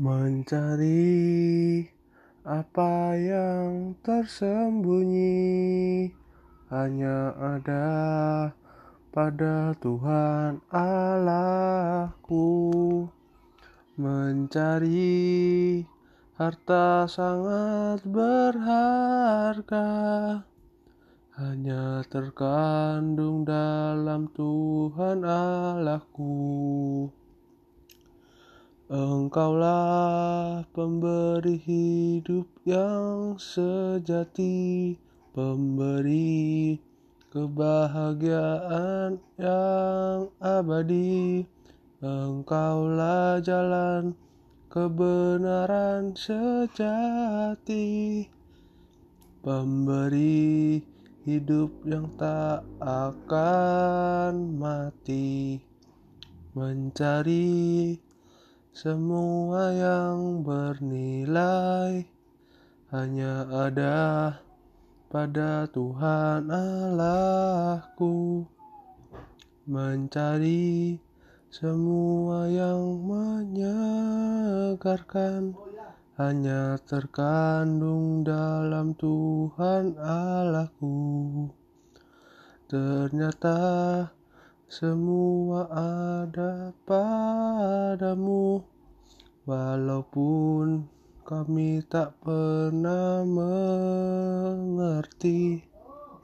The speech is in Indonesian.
Mencari apa yang tersembunyi hanya ada pada Tuhan Allahku. Mencari harta sangat berharga hanya terkandung dalam Tuhan Allahku. Engkaulah pemberi hidup yang sejati, pemberi kebahagiaan yang abadi. Engkaulah jalan kebenaran sejati, pemberi hidup yang tak akan mati. Mencari semua yang bernilai hanya ada pada Tuhan Allahku. Mencari semua yang menyegarkan hanya terkandung dalam Tuhan Allahku. Ternyata semua ada padamu, walaupun kami tak pernah mengerti.